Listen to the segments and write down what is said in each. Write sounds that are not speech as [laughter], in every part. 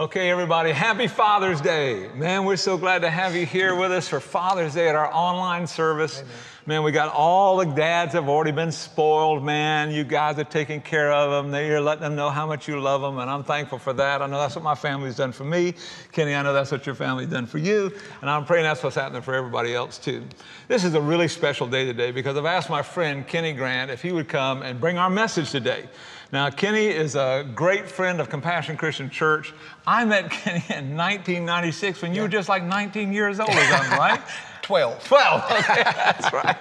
Okay, everybody, happy Father's Day. Man, we're so glad to have you here with us for Father's Day at our online service. Amen. Man, we got all the dads have already been spoiled, man. You guys are taking care of them. You're letting them know how much you love them, and I'm thankful for that. I know that's what my family's done for me. Kenny, I know that's what your family's done for you, and I'm praying that's what's happening for everybody else too. This is a really special day today because I've asked my friend Kenny Grant if he would come and bring our message today. Now, Kenny is a great friend of Compassion Christian Church. I met [laughs] Kenny in 1996 when you yeah. were just like 19 years old right? [laughs] 12. 12, [laughs] okay, that's right.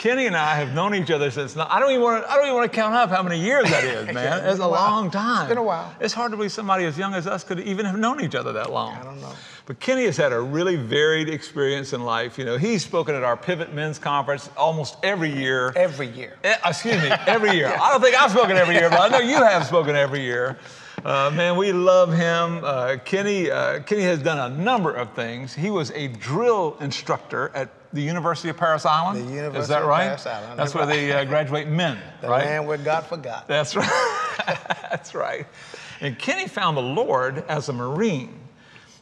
Kenny and I have known each other since. I don't even want to. I don't even want to count up how many years that is, [laughs] man. it's a, a long time. It's been a while. It's hard to believe somebody as young as us could even have known each other that long. I don't know. But Kenny has had a really varied experience in life. You know, he's spoken at our Pivot Men's Conference almost every year. Every year. Eh, excuse me, [laughs] every year. yeah. I don't think I've spoken every year, but I know you have spoken every year. Uh, man, we love him. Uh, Kenny, uh, Kenny has done a number of things. He was a drill instructor at the University of Parris Island. The University Is that right? Parris Island. That's where they uh, [laughs] graduate men, the right? land where God forgot. That's [laughs] right. That's right. And Kenny found the Lord as a Marine.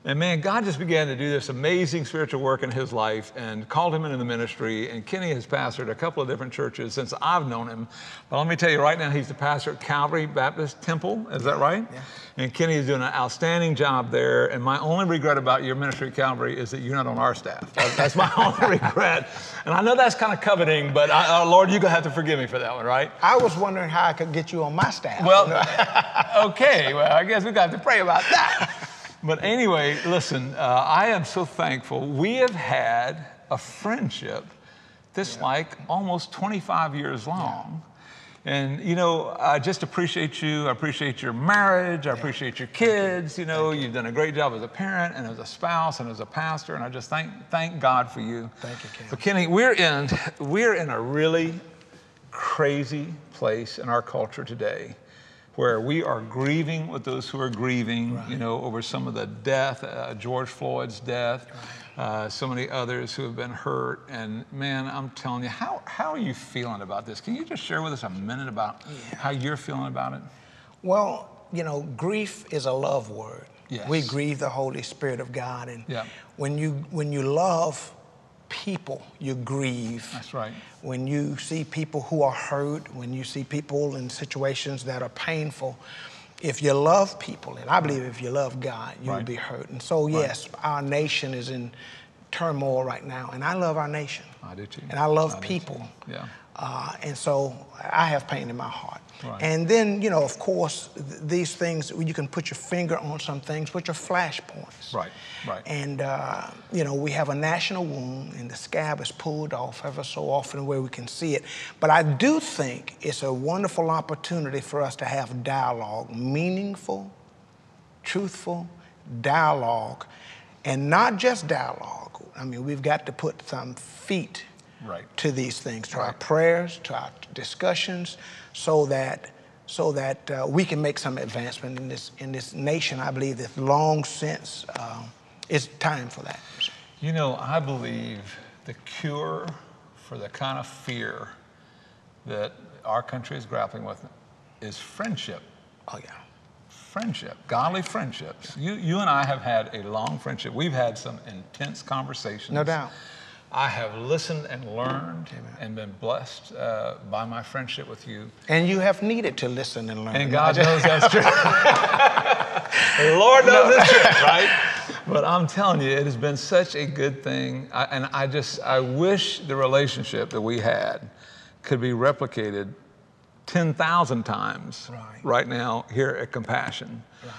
And man, God just began to do this amazing spiritual work in his life and called him into the ministry. And Kenny has pastored a couple of different churches since I've known him. But let me tell you right now, he's the pastor at Calvary Baptist Temple. Is that right? Yeah. And Kenny is doing an outstanding job there. And my only regret about your ministry at Calvary is that you're not on our staff. That's, that's my [laughs] only regret. And I know that's kind of coveting, but I, uh, Lord, you're going to have to forgive me for that one, right? I was wondering how I could get you on my staff. Well, [laughs] okay. Well, I guess we got to pray about that. But anyway, listen, uh, I am so thankful. We have had a friendship that's yeah. like almost 25 years long. Yeah. And, you know, I just appreciate you. I appreciate your marriage. I yeah. appreciate your kids. You, you know, you. have done a great job as a parent and as a spouse and as a pastor. And I just thank, thank God for you. Thank you, Ken. But Kenny, we're in, we're in a really crazy place in our culture today where we are grieving with those who are grieving, right. you know, over some of the death, uh, George Floyd's death, uh, so many others who have been hurt. And man, I'm telling you, how, how are you feeling about this? Can you just share with us a minute about yeah. how you're feeling about it? Well, you know, grief is a love word. Yes. We grieve the Holy Spirit of God. And yeah. when you when you love people, you grieve. That's right. When you see people who are hurt, when you see people in situations that are painful, if you love people, and I believe if you love God, you'll right. be hurt. And so, yes, right. our nation is in turmoil right now, and I love our nation. I do too. And I love I people. Yeah. Uh, and so I have pain in my heart. Right. And then, you know, of course, th- these things, you can put your finger on some things, which are flashpoints. Right, right. And, uh, you know, we have a national wound, and the scab is pulled off ever so often where we can see it. But I do think it's a wonderful opportunity for us to have dialogue, meaningful, truthful dialogue, and not just dialogue. I mean, we've got to put some feet right. to these things, to right. our prayers, to our discussions, so that so that uh, we can make some advancement in this in this nation. I believe that long since uh, it's time for that. You know, I believe the cure for the kind of fear that our country is grappling with is friendship. Oh yeah. Friendship, godly friendships. You, you and I have had a long friendship. We've had some intense conversations. No doubt. I have listened and learned Amen. and been blessed uh, by my friendship with you. And you have needed to listen and learn. And God knows that's true. [laughs] the Lord knows no. it's true, right? But I'm telling you, it has been such a good thing. I, and I just, I wish the relationship that we had could be replicated 10,000 times right. right now here at Compassion. Right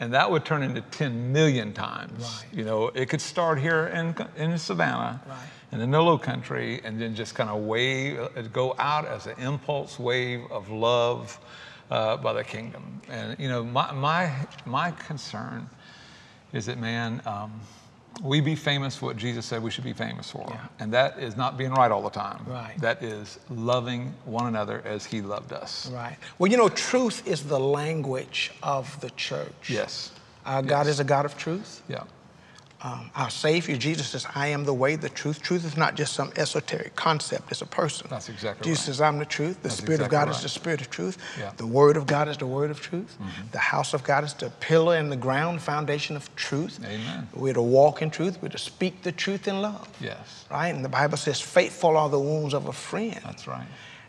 and that would turn into 10 million times. Right. You know, it could start here in, in Savannah, right. In the Nilo country, and then just kind of wave, uh, go out as an impulse wave of love uh, by the kingdom. And, you know, my, my, my concern is that, man, um, we be famous for what Jesus said we should be famous for. Yeah. And that is not being right all the time. Right. That is loving one another as he loved us. Right. Well, you know, truth is the language of the church. Yes. Uh, God yes. is a God of truth. Yeah. Um, our Savior, Jesus says, I am the way, the truth. Truth is not just some esoteric concept, it's a person. That's exactly right. Jesus right. says, I'm the truth. The That's Spirit exactly of God right. is the Spirit of truth. Yeah. Mm-hmm. The Word of God is the Word of truth. The house of God is the pillar and the ground, foundation of truth. Amen. We're to walk in truth, we're to speak the truth in love. Yes. Right? And the Bible says, faithful are the wounds of a friend. That's right.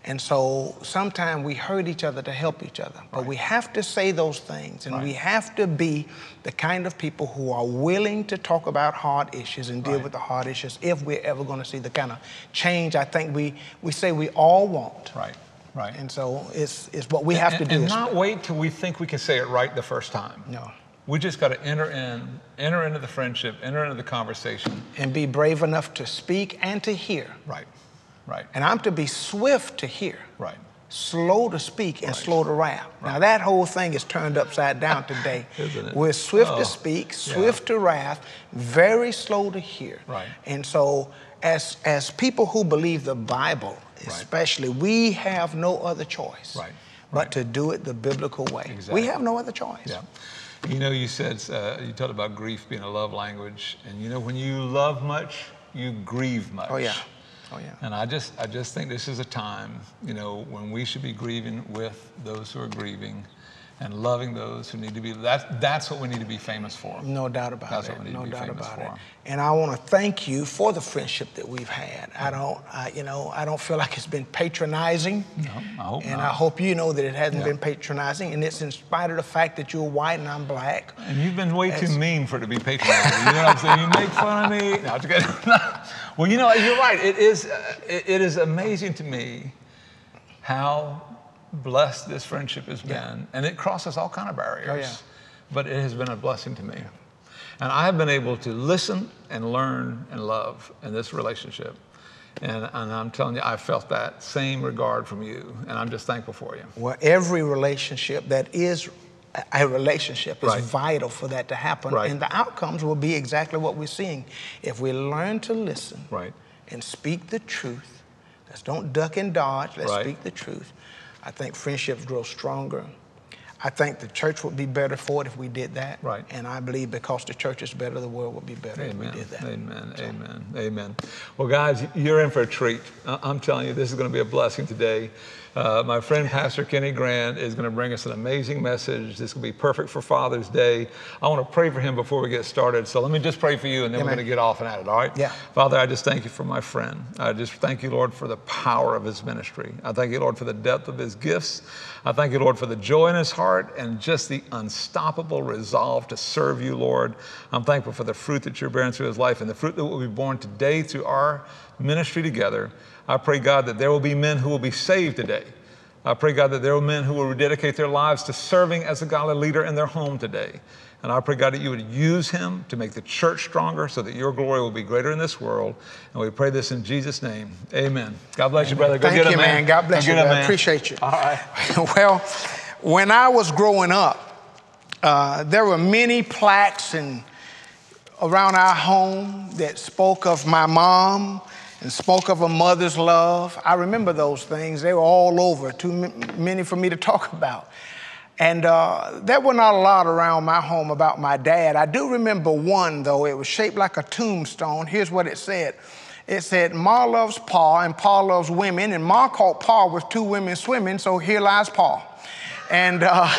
And so sometimes we hurt each other to help each other. But Right. we have to say those things and we have to be the kind of people who are willing to talk about hard issues and deal Right. with the hard issues if we're ever going to see the kind of change I think we, we say we all want. Right. Right. And so it's, it's what we have and, to do. and is- not wait till we think we can say it right the first time. No. We just got to enter in, enter into the friendship, enter into the conversation. and be brave enough to speak and to hear. Right. Right. And I'm to be swift to hear. Right. slow to speak and Right. slow to wrath. Right. Now that whole thing is turned upside down today. [laughs] Isn't it? We're swift Oh, to speak, swift to wrath, very slow to hear. Right. And so as as people who believe the Bible, especially, we have no other choice Right. but Right. to do it the biblical way. Exactly. We have no other choice. Yeah. You know, you said, uh, you talked about grief being a love language. And you know, when you love much, you grieve much. Oh yeah. Oh yeah. And I just, I just think this is a time, you know, when we should be grieving with those who are grieving and loving those who need to be. That's, that's what we need to be famous for. No doubt about That's it. what we need no to be doubt famous about for. it. And I want to thank you for the friendship that we've had. I don't, I, you know, I don't feel like it's been patronizing. No, I hope And not. I hope you know that it hasn't Yeah. been patronizing, and it's in spite of the fact that you're white and I'm black. And you've been way too mean for it to be patronizing. You know what I'm saying? You make fun of me. No, it's [laughs] good. Well, you know, you're right. It is, uh, it, it is amazing to me how blessed this friendship has been. And it crosses all kind of barriers. Oh, yeah. But it has been a blessing to me. And I have been able to listen and learn and love in this relationship. And, and I'm telling you, I felt that same regard from you. And I'm just thankful for you. Well, every relationship that is a- relationship is Right. vital for that to happen. Right. And the outcomes will be exactly what we're seeing. If we learn to listen Right. and speak the truth, let's don't duck and dodge, let's speak the truth. I think friendships grow stronger. I think the church would be better for it if we did that. Right. And I believe because the church is better, the world would be better if we did that. Amen. Amen. Amen. Well, guys, you're in for a treat. I'm telling you, this is going to be a blessing today. Uh, my friend Pastor Kenny Grant is going to bring us an amazing message. This will be perfect for Father's Day. I want to pray for him before we get started. So let me just pray for you, and then we're going to get off and at it. All right? Yeah. Father, I just thank you for my friend. I just thank you, Lord, for the power of his ministry. I thank you, Lord, for the depth of his gifts. I thank you, Lord, for the joy in his heart and just the unstoppable resolve to serve you, Lord. I'm thankful for the fruit that you're bearing through his life and the fruit that will be born today through our ministry together. I pray, God, that there will be men who will be saved today. I pray, God, that there are men who will dedicate their lives to serving as a godly leader in their home today. And I pray, God, that you would use him to make the church stronger so that your glory will be greater in this world. And we pray this in Jesus' name. Amen. God bless you, brother. Go Thank you, him, man. God bless Go you. I man. appreciate you. All right. [laughs] well, when I was growing up, uh, there were many plaques and around our home that spoke of my mom and spoke of a mother's love. I remember those things. They were all over, too many for me to talk [laughs] about. And uh, there were not a lot around my home about my dad. I do remember one, though. It was shaped like a tombstone. Here's what it said it said, Ma loves Pa, and Pa loves women, and Ma caught Pa with two women swimming, so here lies Pa. And uh, [laughs]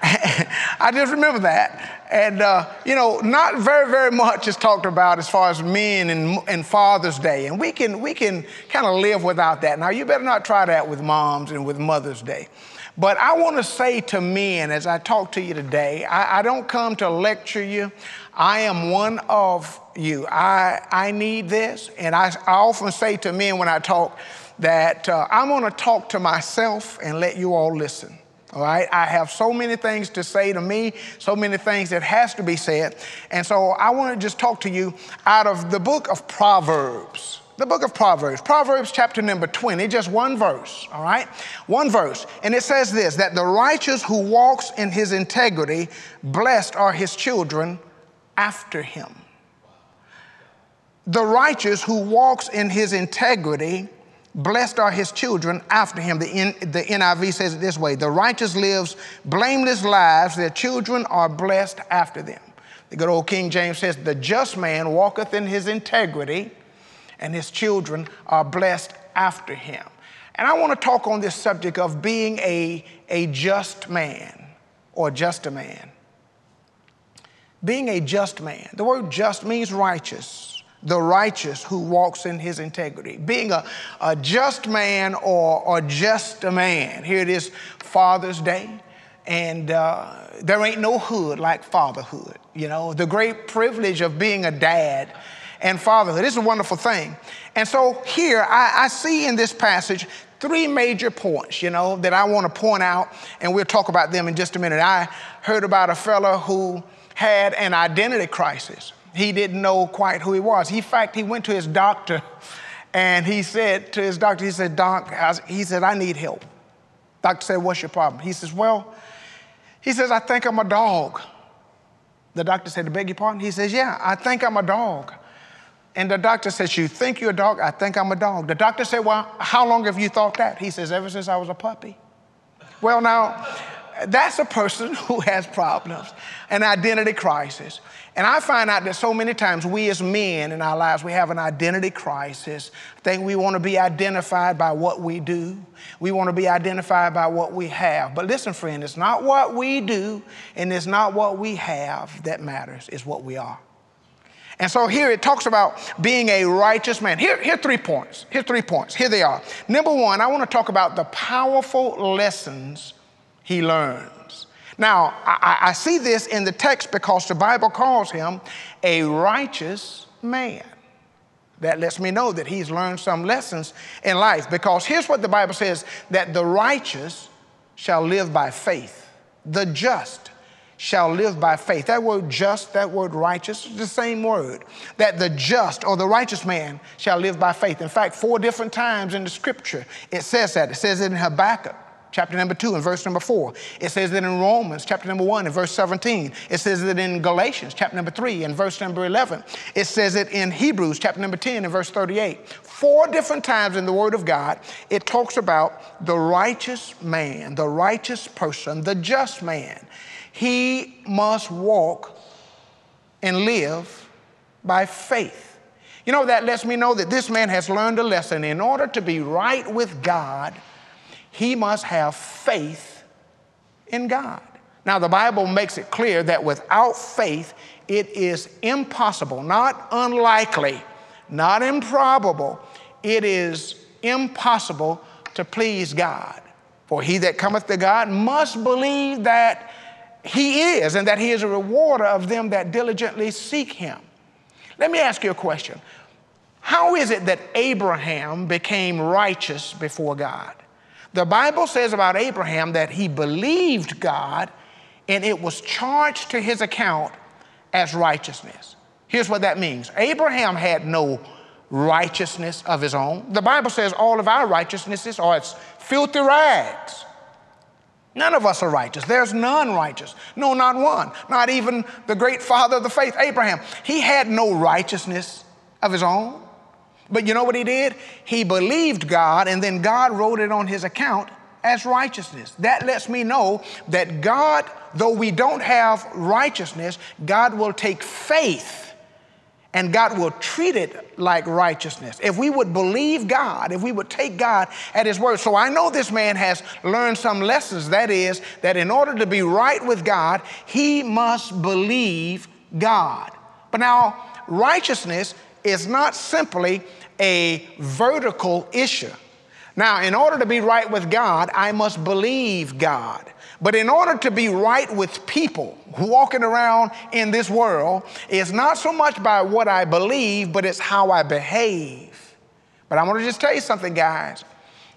I just remember that. And, uh, you know, not very, very much is talked about as far as men and, and Father's Day. And we can, we can kind of live without that. Now, you better not try that with moms and with Mother's Day. But I want to say to men as I talk to you today, I, I don't come to lecture you. I am one of you. I, I need this. And I, I often say to men when I talk that uh, I'm going to talk to myself and let you all listen. All right, I have so many things to say to me, so many things that has to be said. And so I want to just talk to you out of the book of Proverbs. The book of Proverbs, Proverbs chapter number 20, just one verse, all right? One verse. And it says this that the righteous who walks in his integrity, blessed are his children after him. The righteous who walks in his integrity, blessed are his children after him. The, N, the NIV says it this way The righteous lives blameless lives, their children are blessed after them. The good old King James says, The just man walketh in his integrity, and his children are blessed after him. And I want to talk on this subject of being a, a just man or just a man. Being a just man. The word just means righteous the righteous who walks in his integrity. Being a, a just man or, or just a man. Here it is, Father's Day, and uh, there ain't no hood like fatherhood. You know, the great privilege of being a dad and fatherhood. It's a wonderful thing. And so here I, I see in this passage three major points, you know, that I want to point out, and we'll talk about them in just a minute. I heard about a fellow who had an identity crisis. He didn't know quite who he was. in fact, he went to his doctor and he said to his doctor, he said, Doc, he said, I need help. Doctor said, What's your problem? He says, Well, he says, I think I'm a dog. The doctor said, I beg your pardon? He says, Yeah, I think I'm a dog. And the doctor says, You think you're a dog? I think I'm a dog. The doctor said, Well, how long have you thought that? He says, Ever since I was a puppy. Well, now, that's a person [laughs] who has problems, an identity crisis. And I find out that so many times we as men in our lives, we have an identity crisis. I think we want to be identified by what we do. We want to be identified by what we have. But listen, friend, it's not what we do and it's not what we have that matters, it's what we are. And so here it talks about being a righteous man. Here, here are three points. Here are three points. Here they are. Number one, I want to talk about the powerful lessons he learns. Now, I, I see this in the text because the Bible calls him a righteous man. That lets me know that he's learned some lessons in life because here's what the Bible says that the righteous shall live by faith, the just shall live by faith. That word just, that word righteous, is the same word. That the just or the righteous man shall live by faith. In fact, four different times in the scripture it says that. It says it in Habakkuk chapter number 2 and verse number 4. It says that in Romans chapter number 1 and verse 17. It says that in Galatians chapter number 3 and verse number 11. It says it in Hebrews chapter number 10 and verse 38. Four different times in the Word of God, it talks about the righteous man, the righteous person, the just man. He must walk and live by faith. You know, that lets me know that this man has learned a lesson. In order to be right with God, he must have faith in God. Now, the Bible makes it clear that without faith, it is impossible, not unlikely, not improbable, it is impossible to please God. For he that cometh to God must believe that he is and that he is a rewarder of them that diligently seek him. Let me ask you a question. How is it that Abraham became righteous before God? The Bible says about Abraham that he believed God and it was charged to his account as righteousness. Here's what that means Abraham had no righteousness of his own. The Bible says all of our righteousnesses are as filthy rags. None of us are righteous. There's none righteous. No, not one. Not even the great father of the faith, Abraham. He had no righteousness of his own. But you know what he did? He believed God, and then God wrote it on his account as righteousness. That lets me know that God, though we don't have righteousness, God will take faith and God will treat it like righteousness. If we would believe God, if we would take God at His word. So I know this man has learned some lessons. That is, that in order to be right with God, he must believe God. But now, righteousness is not simply a vertical issue. Now, in order to be right with God, I must believe God. But in order to be right with people walking around in this world, it's not so much by what I believe, but it's how I behave. But I want to just tell you something, guys.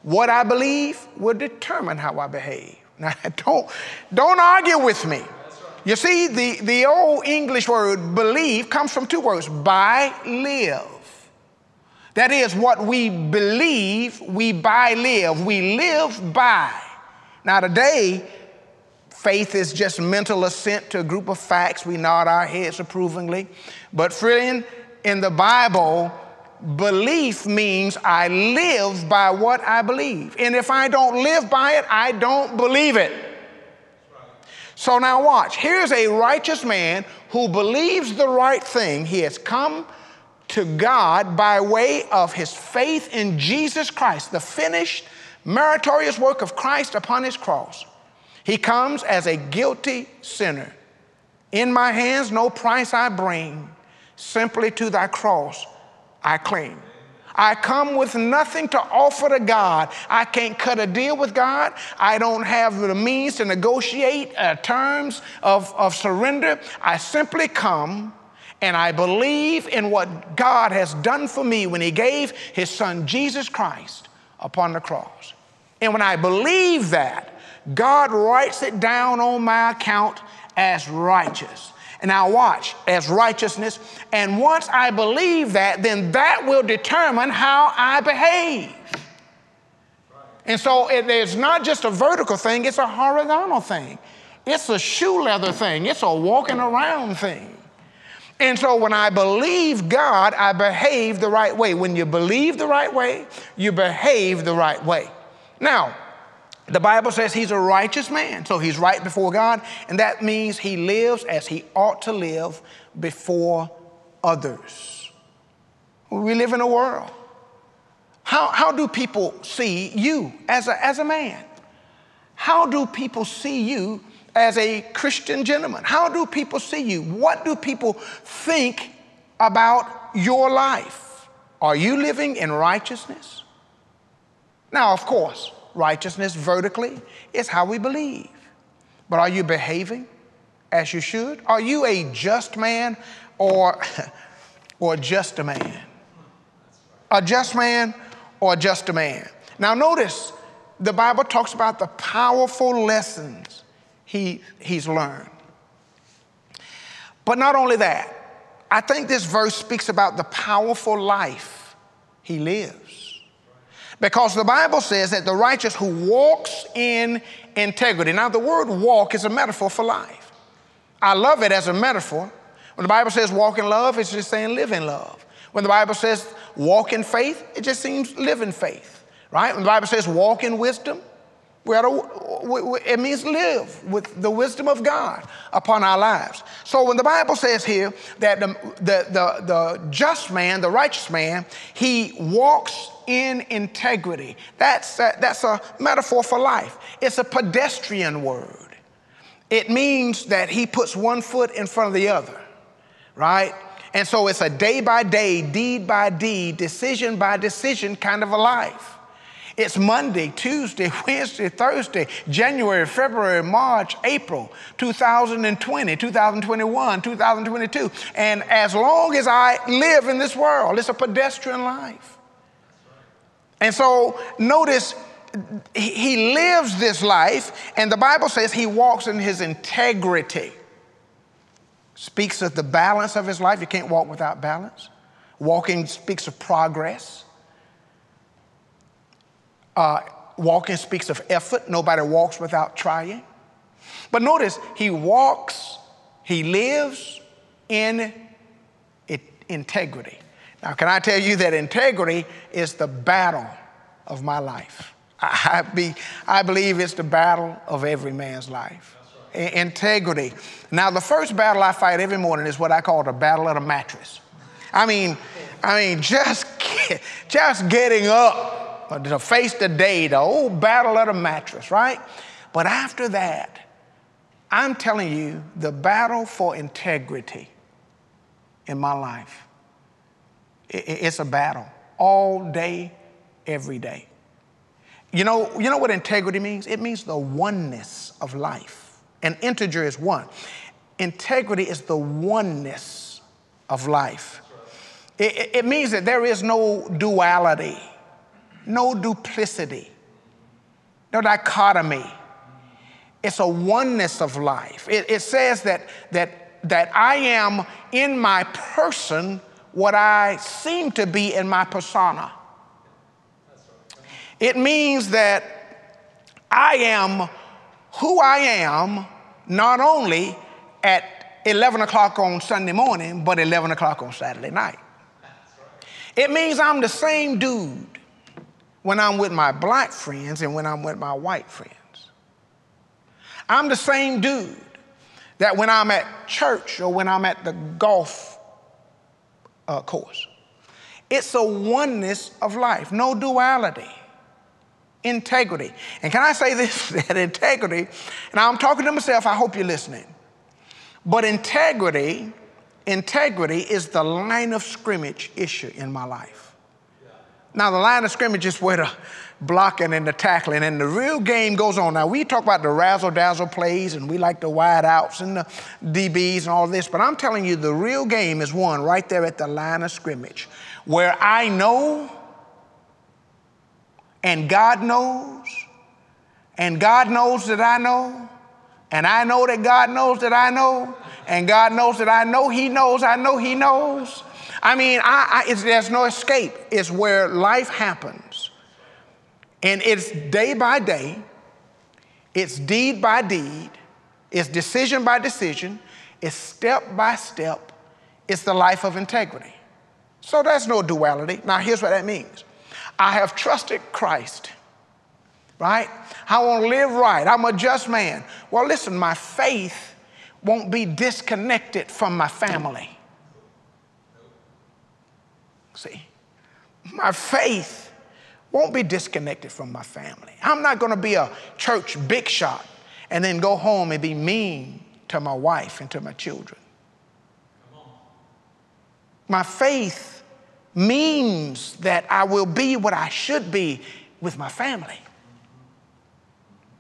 What I believe will determine how I behave. [laughs] Now, don't, don't argue with me. You see, the, the old English word believe comes from two words by live. That is, what we believe, we by live. We live by. Now, today, faith is just mental assent to a group of facts. We nod our heads approvingly. But, friend, in the Bible, belief means I live by what I believe. And if I don't live by it, I don't believe it. So now watch. Here's a righteous man who believes the right thing. He has come to God by way of his faith in Jesus Christ, the finished, meritorious work of Christ upon his cross. He comes as a guilty sinner. In my hands, no price I bring, simply to thy cross I cling. I come with nothing to offer to God. I can't cut a deal with God. I don't have the means to negotiate uh, terms of, of surrender. I simply come and I believe in what God has done for me when He gave His Son Jesus Christ upon the cross. And when I believe that, God writes it down on my account as righteous. And now watch, as righteousness. And once I believe that, then that will determine how I behave. And so it is not just a vertical thing, it's a horizontal thing. It's a shoe leather thing, it's a walking around thing. And so when I believe God, I behave the right way. When you believe the right way, you behave the right way. Now, the Bible says he's a righteous man, so he's right before God, and that means he lives as he ought to live before others. We live in a world. How, how do people see you as a, as a man? How do people see you as a Christian gentleman? How do people see you? What do people think about your life? Are you living in righteousness? Now, of course, righteousness vertically is how we believe. But are you behaving as you should? Are you a just man or, [laughs] or just a man? A just man or just a man? Now, notice the Bible talks about the powerful lessons he, he's learned. But not only that, I think this verse speaks about the powerful life he lives. Because the Bible says that the righteous who walks in integrity. Now, the word walk is a metaphor for life. I love it as a metaphor. When the Bible says walk in love, it's just saying live in love. When the Bible says walk in faith, it just seems live in faith, right? When the Bible says walk in wisdom, we to, it means live with the wisdom of God upon our lives. So when the Bible says here that the, the, the, the just man, the righteous man, he walks in integrity, that's, a, that's a metaphor for life. It's a pedestrian word. It means that he puts one foot in front of the other, right? And so it's a day by day, deed by deed, decision by decision kind of a life. It's Monday, Tuesday, [laughs] Wednesday, Thursday, January, February, March, April, 2020, 2021, 2022. And as long as I live in this world, it's a pedestrian life. And so notice he lives this life, and the Bible says he walks in his integrity. Speaks of the balance of his life. You can't walk without balance. Walking speaks of progress. Uh, walking speaks of effort. Nobody walks without trying. But notice, he walks, he lives in it, integrity. Now, can I tell you that integrity is the battle of my life? I, be, I believe it's the battle of every man's life. Right. Integrity. Now, the first battle I fight every morning is what I call the battle of the mattress. I mean, I mean, just, [laughs] just getting up to face the day, the old battle of the mattress, right? But after that, I'm telling you, the battle for integrity in my life, it's a battle all day, every day. You know, you know what integrity means? It means the oneness of life. An integer is one. Integrity is the oneness of life. It, it means that there is no duality no duplicity, no dichotomy. It's a oneness of life. It, it says that, that, that I am in my person what I seem to be in my persona. It means that I am who I am not only at 11 o'clock on Sunday morning, but 11 o'clock on Saturday night. It means I'm the same dude when I'm with my black friends and when I'm with my white friends. I'm the same dude that when I'm at church or when I'm at the golf uh, course, it's a oneness of life, no duality, integrity. And can I say this [laughs] that integrity, and I'm talking to myself, I hope you're listening, but integrity, integrity is the line of scrimmage issue in my life. Now, the line of scrimmage is where the blocking and the tackling, and the real game goes on. Now, we talk about the razzle dazzle plays, and we like the wide outs and the DBs and all this, but I'm telling you, the real game is won right there at the line of scrimmage, where I know, and God knows, and God knows that I know, and I know that God knows that I know, and God knows that I know He knows, I know He knows. I mean, I, I, there's no escape. It's where life happens. And it's day by day, it's deed by deed, it's decision by decision, it's step by step, it's the life of integrity. So there's no duality. Now, here's what that means I have trusted Christ, right? I want to live right. I'm a just man. Well, listen, my faith won't be disconnected from my family. See, my faith won't be disconnected from my family. I'm not going to be a church big shot and then go home and be mean to my wife and to my children. My faith means that I will be what I should be with my family.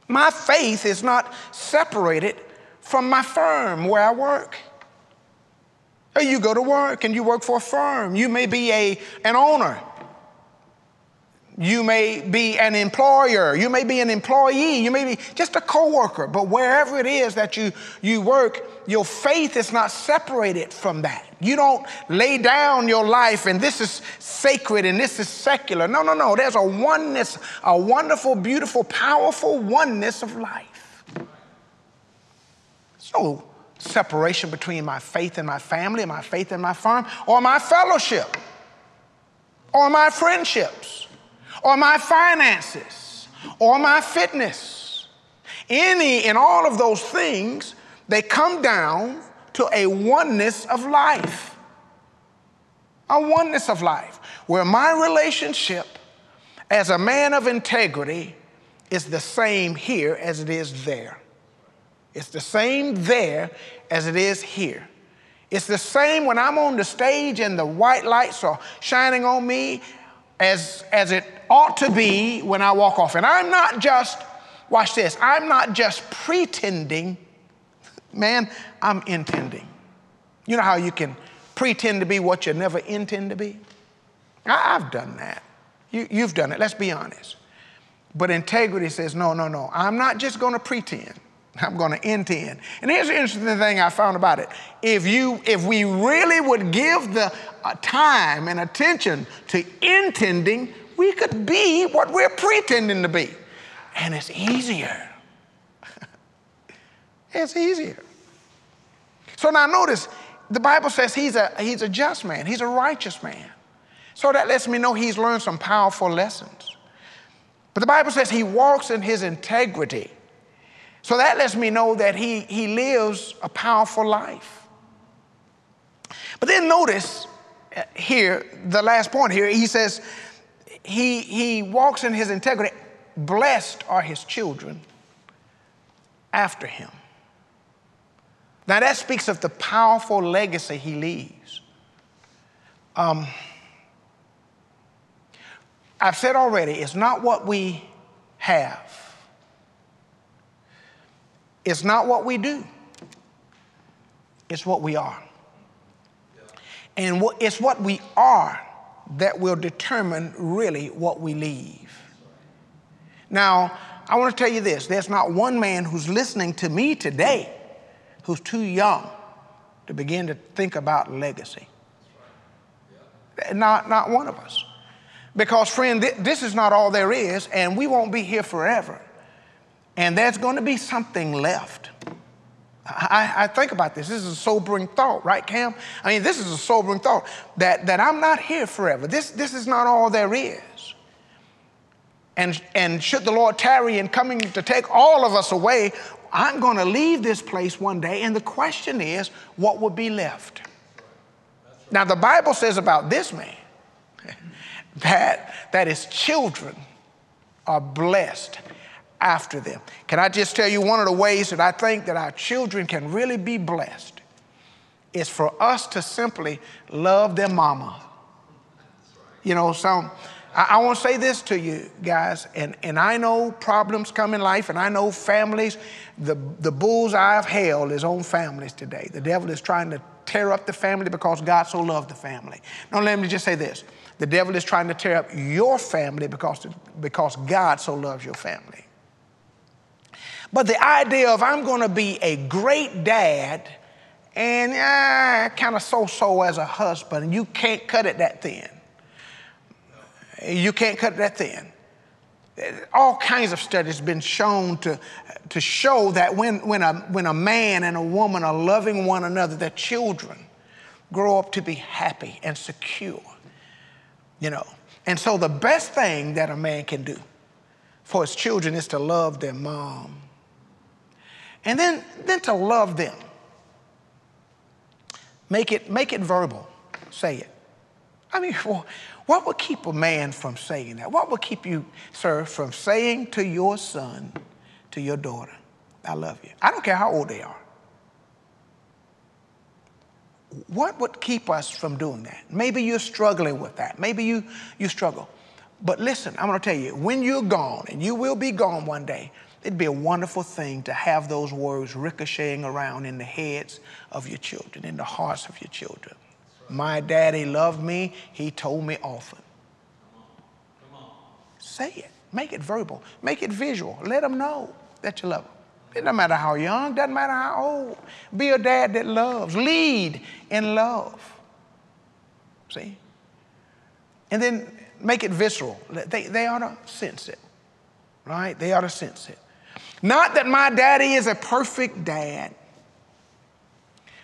My faith is not separated from my firm where I work. You go to work and you work for a firm. You may be a, an owner you may be an employer, you may be an employee, you may be just a coworker, but wherever it is that you, you work, your faith is not separated from that. You don't lay down your life and this is sacred and this is secular. No, no, no. There's a oneness, a wonderful, beautiful, powerful oneness of life. So, separation between my faith and my family, my faith and my firm, or my fellowship, or my friendships or my finances or my fitness. Any and all of those things, they come down to a oneness of life. A oneness of life where my relationship as a man of integrity is the same here as it is there. It's the same there as it is here. It's the same when I'm on the stage and the white lights are shining on me as, as it ought to be when I walk off. And I'm not just, watch this, I'm not just pretending, man, I'm intending. You know how you can pretend to be what you never intend to be? I, have done that. You, you've done it, let's be honest. But integrity says, no, no, no, I'm not just gonna pretend. I'm going to intend. And here's the interesting thing I found about it. If you, if we really would give the uh, time and attention to intending, we could be what we're pretending to be. And it's easier. [laughs] it's easier. So now notice, the Bible says he's a, he's a just man, he's a righteous man. So that lets me know he's learned some powerful lessons. But the Bible says he walks in his integrity. So that lets me know that he, he lives a powerful life. But then notice uh, here, the last point here, he says, he, he walks in his integrity. Blessed are his children after him. Now, that speaks of the powerful legacy he leaves. Um, I've said already, it's not what we have, it's not what we do, it's what we are. And it's what we are that will determine really what we leave. Now, I want to tell you this there's not one man who's listening to me today who's too young to begin to think about legacy. Not, not one of us. Because, friend, th- this is not all there is, and we won't be here forever. And there's going to be something left. I, I, think about this. This is a sobering thought, right, Cam? I mean, this is a sobering thought that, that I'm not here forever. This, this is not all there is. And, and should the Lord tarry in coming to take all of us away, I'm going to leave this place one day, and the question is, what will be left? Now, the Bible says about this man [laughs] that, that his children are blessed after them. Can I just tell you one of the ways that I think that our children can really be blessed is for us to simply love their mama. You know, so I, I want to say this to you guys, and, and I know problems come in life, and I know families, the, the bullseye of hell is on families today. The devil is trying to tear up the family because God so loved the family. Now, let me just say this the devil is trying to tear up your family because, because God so loves your family. But the idea of I'm going to be a great dad and uh, kind of so so as a husband, you can't cut it that thin. You can't cut it that thin. All kinds of studies have been shown to, to show that when, when, a, when a man and a woman are loving one another, their children grow up to be happy and secure you know. And so the best thing that a man can do for his children is to love their mom. And then, then to love them. Make it, make it verbal. Say it. I mean, [laughs] well, what would keep a man from saying that? What would keep you, sir, from saying to your son, to your daughter, I love you? I don't care how old they are. What would keep us from doing that? Maybe you're struggling with that. Maybe you, you struggle. But listen, I'm going to tell you, when you're gone, and you will be gone one day, it'd be a wonderful thing to have those words ricocheting around in the heads of your children, in the hearts of your children. My daddy loved me, he told me often. Say it, make it verbal, make it visual. Let them know that you love them. It doesn't matter how young, doesn't matter how old. Be a dad that loves. Lead in love. See? And then make it visceral. They, they ought to sense it, right? They ought to sense it. Not that my daddy is a perfect dad,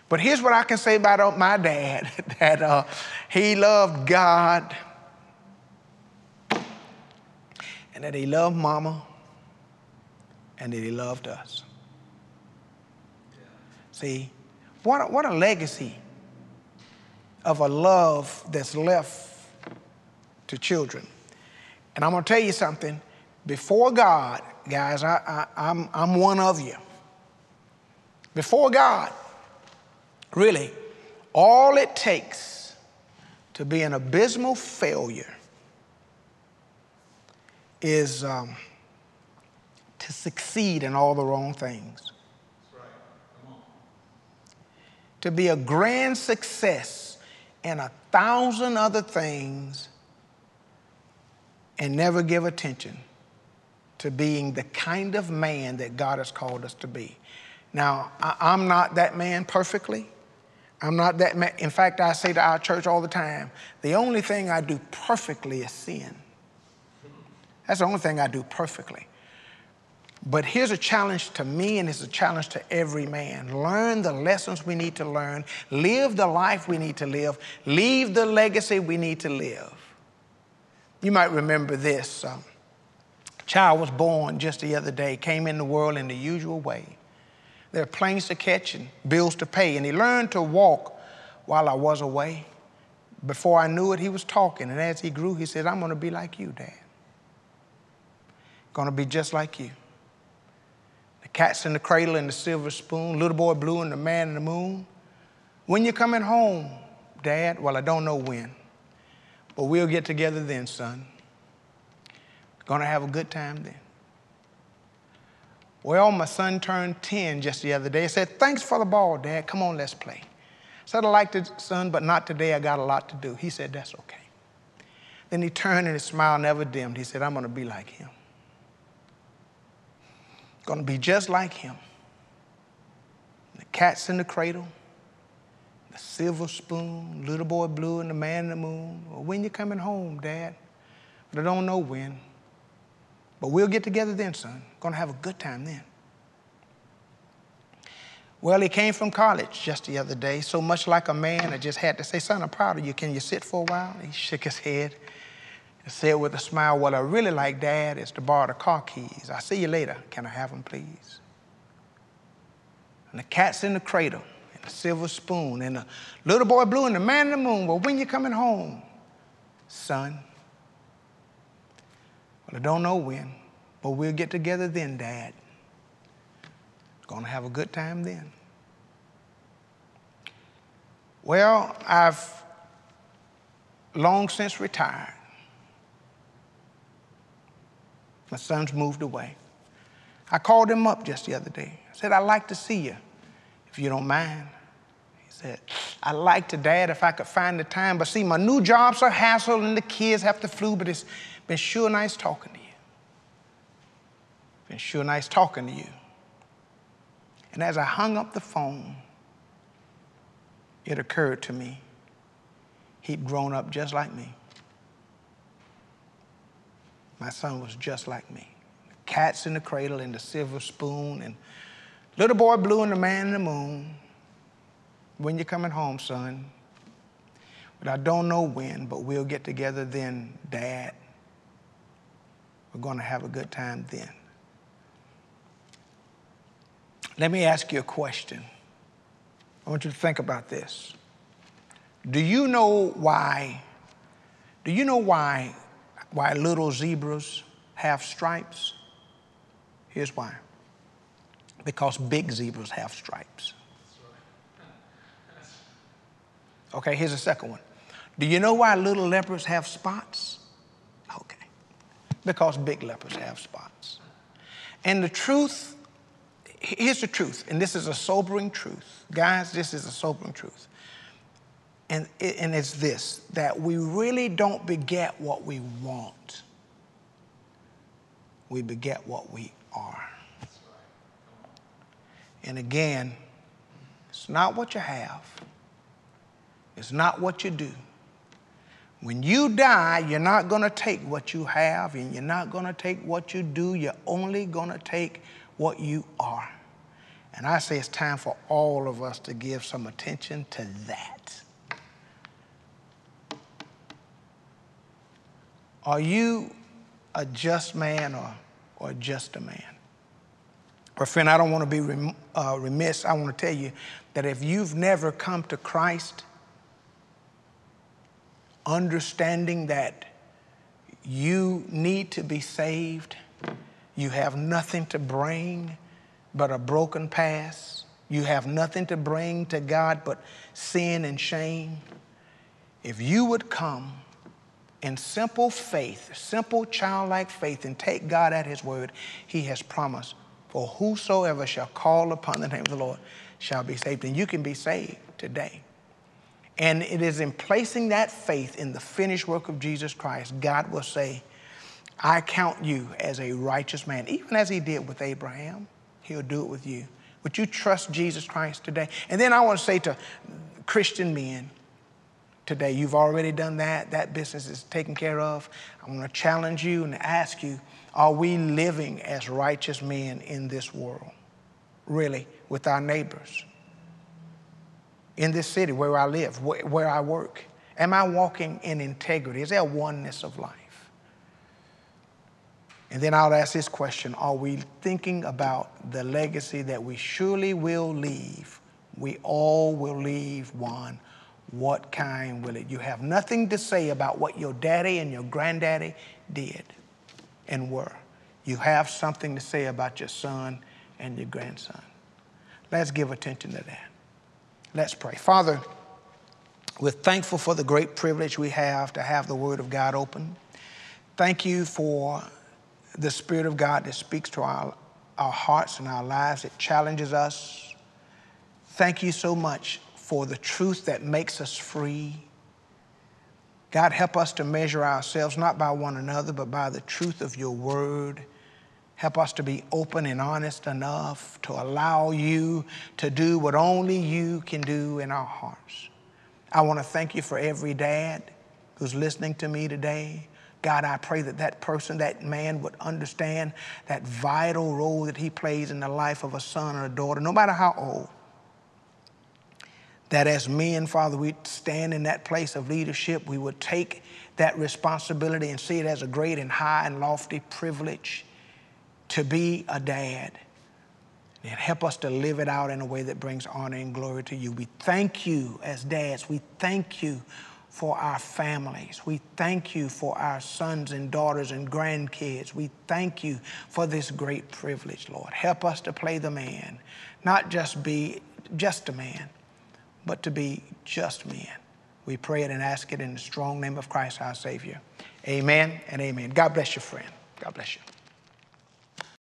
but here's what I can say about my dad [laughs] that uh, he loved God and that he loved mama and that he loved us. See, what a, what a legacy of a love that's left to children. And I'm going to tell you something. Before God, guys, I, I, I'm, I'm one of you. Before God, really, all it takes to be an abysmal failure is um, to succeed in all the wrong things. To be a grand success in a thousand other things and never give attention to being the kind of man that God has called us to be. Now, I, am not that man perfectly. I'm not that man. In fact, I say to our church all the time the only thing I do perfectly is sin. That's the only thing I do perfectly. But here's a challenge to me, and it's a challenge to every man. Learn the lessons we need to learn, live the life we need to live, leave the legacy we need to live. You might remember this. Um, child was born just the other day, came in the world in the usual way. There are planes to catch and bills to pay, and he learned to walk while I was away. Before I knew it, he was talking, and as he grew, he said, I'm going to be like you, Dad. Going to be just like you. The Cats in the Cradle and the Silver Spoon, Little Boy Blue and the Man in the Moon. When you're coming home, Dad? Well, I don't know when, but we'll get together then, son. Gonna have a good time then. Well, my son turned 10 just the other day. He said, Thanks for the ball, Dad. Come on, let's play. I said, I like it, son, but not today. I got a lot to do. He said, That's okay. Then he turned and his smile never dimmed. He said, I'm to be like him to be just like him. The cat's in the cradle, the silver spoon, little boy blue, and the man in the moon. Well, when you coming home, Dad? But I don't know when. But we'll get together then, son. Gonna have a good time then. Well, he came from college just the other day, so much like a man, I just had to say, son, I'm proud of you. Can you sit for a while? He shook his head and said with a smile, What I really like, Dad, is to borrow the car keys. I'll see you later. Can I have them, please? and the cat's in the cradle, and the silver spoon, and the little boy blue, and the man in the moon. Well, when you coming home, son? Well, I don't know when, but we'll get together then, Dad. Gonna have a good time then. Well, I've long since retired. My son's moved away. I called him up just the other day. I said, I'd like to see you, if you don't mind. He said, I'd like to, Dad, if I could find the time. But see, my new job's a hassle and the kids have to flu, but it's been sure nice talking to you. Been sure nice talking to you. And as I hung up the phone, it occurred to me he'd grown up just like me. My son was just like me. Cats in the cradle and the silver spoon and little boy blue and the man in the moon. When you coming home, son? But I don't know when, but we'll get together then, Dad. We're going to have a good time then. Let me ask you a question. I want you to think about this. Do you know why? Do you know why why little zebras have stripes? Here's why. Because big zebras have stripes. Okay, here's a second one. Do you know why little leopards have spots? Okay. Because big lepers have spots. And the truth, here's the truth, and this is a sobering truth. Guys, this is a sobering truth. And, and it's this that we really don't beget what we want, we beget what we are. And again, it's not what you have, it's not what you do. When you die, you're not going to take what you have and you're not going to take what you do. You're only going to take what you are. And I say it's time for all of us to give some attention to that. Are you a just man or, or just a man? Or, friend, I don't want to be rem, uh, remiss. I want to tell you that if you've never come to Christ, understanding that you need to be saved, you have nothing to bring but a broken past, you have nothing to bring to God but sin and shame. If you would come, in simple faith, simple childlike faith, and take God at His word, He has promised, For whosoever shall call upon the name of the Lord shall be saved. And you can be saved today. And it is in placing that faith in the finished work of Jesus Christ, God will say, I count you as a righteous man, even as He did with Abraham. He'll do it with you. Would you trust Jesus Christ today? And then I want to say to Christian men, today. You've already done that. That business is taken care of. I want to challenge you and ask you are we living as righteous men in this world? Really, with our neighbors? In this city where I live, where I work? Am I walking in integrity? Is there oneness of life? And then I'll ask this question Are we thinking about the legacy that we surely will leave? We all will leave one what kind will it? You have nothing to say about what your daddy and your granddaddy did and were. You have something to say about your son and your grandson. Let's give attention to that. Let's pray. Father, we're thankful for the great privilege we have to have the Word of God open. Thank you for the Spirit of God that speaks to our, our hearts and our lives, it challenges us. Thank you so much for the truth that makes us free. God, help us to measure ourselves not by one another, but by the truth of your word. Help us to be open and honest enough to allow you to do what only you can do in our hearts. I want to thank you for every dad who's listening to me today. God, I pray that that person, that man would understand that vital role that he plays in the life of a son or a daughter, no matter how old that as men, Father, we stand in that place of leadership. We would take that responsibility and see it as a great and high and lofty privilege to be a dad, And help us to live it out in a way that brings honor and glory to you. We thank you as dads. We thank you for our families. We thank you for our sons and daughters and grandkids. We thank you for this great privilege, Lord. Help us to play the man, not just be just a man, but to be just men. We pray it and ask it in the strong name of Christ our Savior. Amen and amen. God bless you, friend. God bless you.